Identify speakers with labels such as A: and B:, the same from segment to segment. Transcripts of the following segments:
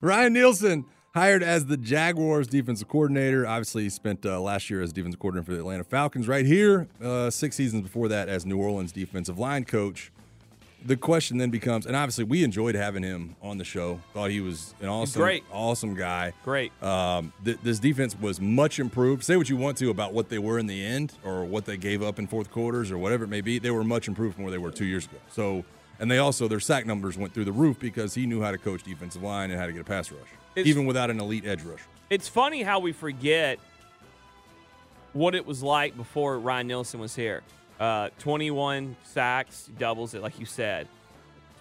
A: Ryan Nielsen hired as the Jaguars defensive coordinator. Obviously, he spent uh, last year as defensive coordinator for the Atlanta Falcons. Right here, uh, six seasons before that as New Orleans defensive line coach. The question then becomes, and obviously we enjoyed having him on the show. Thought he was an awesome,
B: Great.
A: awesome guy.
B: Great.
A: Um, th- this defense was much improved. Say what you want to about what they were in the end, or what they gave up in fourth quarters, or whatever it may be. They were much improved from where they were two years ago. So, and they also their sack numbers went through the roof because he knew how to coach defensive line and how to get a pass rush,
B: It's-
A: even without an elite edge rusher.
B: It's funny how we forget what it was like before Ryan Nielsen was here. Uh, 21 sacks, doubles it, like you said.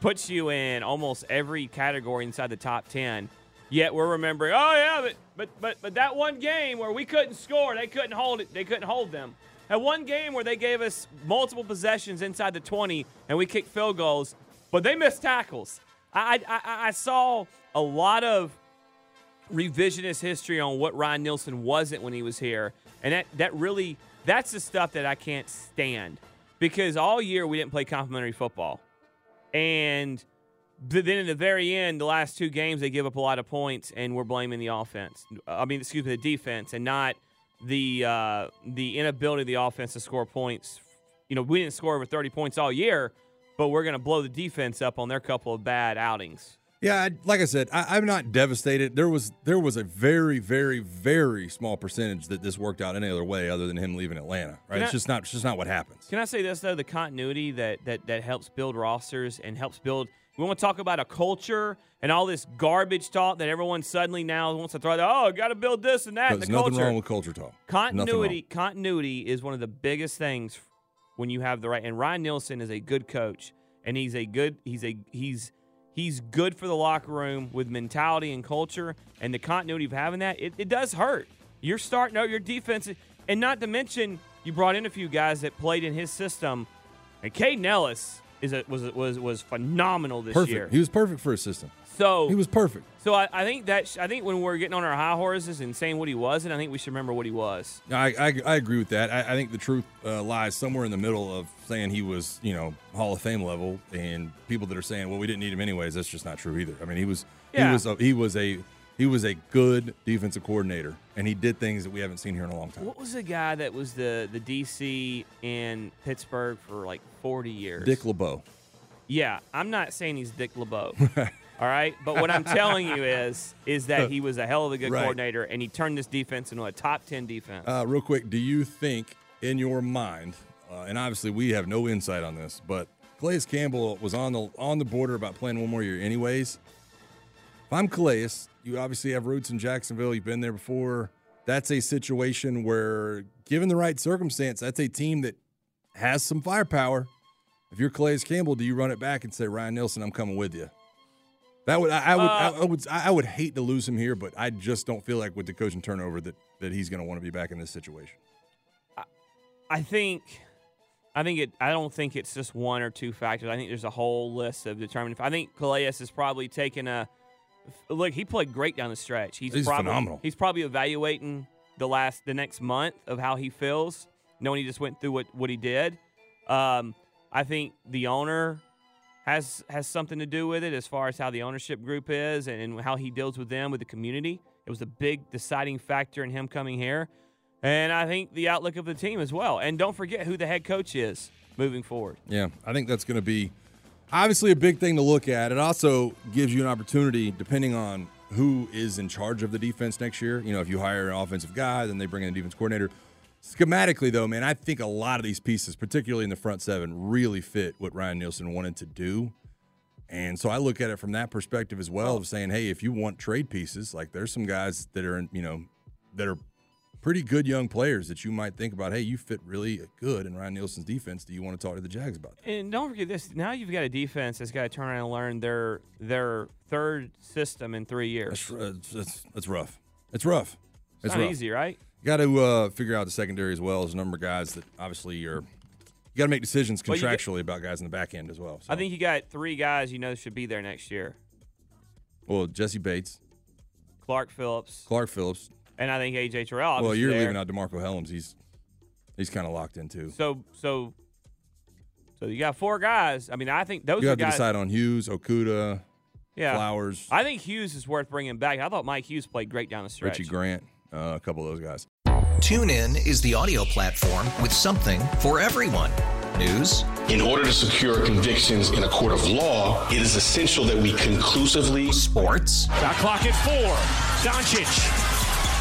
B: Puts you in almost every category inside the top 10. Yet we're remembering, oh yeah, but but but but that one game where we couldn't score, they couldn't hold it, they couldn't hold them. That one game where they gave us multiple possessions inside the 20 and we kicked field goals, but they missed tackles. I I, I- I saw a lot of revisionist history on what Ryan Nielsen wasn't when he was here. And that, that really, that's the stuff that I can't stand because all year we didn't play complementary football. And but then in the very end, the last two games, they give up a lot of points and we're blaming the offense. I mean, excuse me, the defense and not the, uh, the inability of the offense to score points. You know, we didn't score over 30 points all year, but we're going to blow the defense up on their couple of bad outings.
A: Yeah, like I said, I, I'm not devastated. There was there was a very, very, very small percentage that this worked out any other way other than him leaving Atlanta. Right?
B: Can
A: It's
B: I-
A: just not it's just not what happens.
B: Can I say this though? The continuity that that that helps build rosters and helps build. We want to talk about a culture and all this garbage talk that everyone suddenly now wants to throw. out, Oh, got to build this and that. and
A: There's
B: the
A: nothing
B: culture.
A: wrong with culture talk.
B: Continuity, continuity is one of the biggest things when you have the right. And Ryan Nielsen is a good coach, and he's a good. He's a he's he's good for the locker room with mentality and culture, and the continuity of having that. It, it does hurt. You're starting out your defense, and not to mention you brought in a few guys that played in his system, and Kaden Elliss is a, was was was phenomenal this
A: Perfect.
B: year.
A: He was perfect for his system.
B: so
A: He was perfect.
B: so I, I think that sh- I think when we're getting on our high horses and saying what he was, and I think we should remember what he was.
A: I, I, I agree with that. I, I think the truth uh, lies somewhere in the middle of saying he was, you know, Hall of Fame level, and people that are saying, "Well, we didn't need him anyways." That's just not true either. I mean, he was
B: Yeah.
A: he was a, he was a he was a good defensive coordinator, and he did things that we haven't seen here in a long time.
B: What was the guy that was the the DC in Pittsburgh for like 40 years?
A: Dick LeBeau.
B: Yeah, I'm not saying he's Dick LeBeau. all right, but what I'm telling you is is that he was a hell of a good
A: Right.
B: coordinator, and he turned this defense into a top 10 defense.
A: Uh, real quick, do you think in your mind, uh, and obviously we have no insight on this, but Calais Campbell was on the on the border about playing one more year, anyways. I'm Calais, you obviously have roots in Jacksonville. You've been there before. That's a situation where, given the right circumstance, that's a team that has some firepower. If you're Calais Campbell, do you run it back and say, Ryan Nielsen, I'm coming with you? That would I, I would I,
B: Uh,
A: I would I would hate to lose him here, but I just don't feel like with the coaching turnover that that he's going to want to be back in this situation.
B: I think I think it I don't think it's just one or two factors. I think there's a whole list of determining. I think Calais has probably taken a look. He played great down the stretch. He's,
A: He's
B: probably,
A: phenomenal.
B: He's probably evaluating the last the next month of how he feels, knowing he just went through what what he did. Um, I think the owner has has something to do with it as far as how the ownership group is and, and how he deals with them with the community. It was a big deciding factor in him coming here. And I think the outlook of the team as well. And don't forget who the head coach is moving forward.
A: Yeah, I think that's going to be obviously a big thing to look at. It also gives you an opportunity, depending on who is in charge of the defense next year. You know, if you hire an offensive guy, then they bring in a defense coordinator. Schematically, though, man, I think a lot of these pieces, particularly in the front seven, really fit what Ryan Nielsen wanted to do. And so I look at it from that perspective as well of saying, hey, if you want trade pieces, like there's some guys that are, in, you know, that are pretty good young players that you might think about. Hey, you fit really good in Ryan Nielsen's defense. Do you want to talk to the Jags about that?
B: And don't forget this. Now you've got a defense that's got to turn around and learn their their third system in three years.
A: That's, that's, that's rough. It's rough.
B: It's,
A: It's
B: not
A: rough.
B: easy, right?
A: Got to uh, figure out the secondary as well as a number of guys that obviously are. You got to make decisions
B: you get-
A: contractually about guys in the back end as well. So.
B: I think you got three guys you know should be there next year:
A: Well, Jessie Bates,
B: Clark Phillips,
A: Clark Phillips.
B: And I think AJ Terrell.
A: Well, you're
B: there.
A: leaving out DeMarco Hellams. He's he's kind of locked in too.
B: So so so you got four guys. I mean, I think those
A: You
B: are
A: have to
B: guys.
A: decide on Hughes, Okudah,
B: yeah,
A: Flowers,
B: I think Hughes is worth bringing back. I thought Mike Hughes played great down the stretch.
A: Richie Grant, uh, a couple of those guys.
C: TuneIn is the audio platform with something for everyone. News,
D: In order to secure convictions in a court of law, it is essential that we conclusively
C: sports,
E: Shot clock at four. Doncic.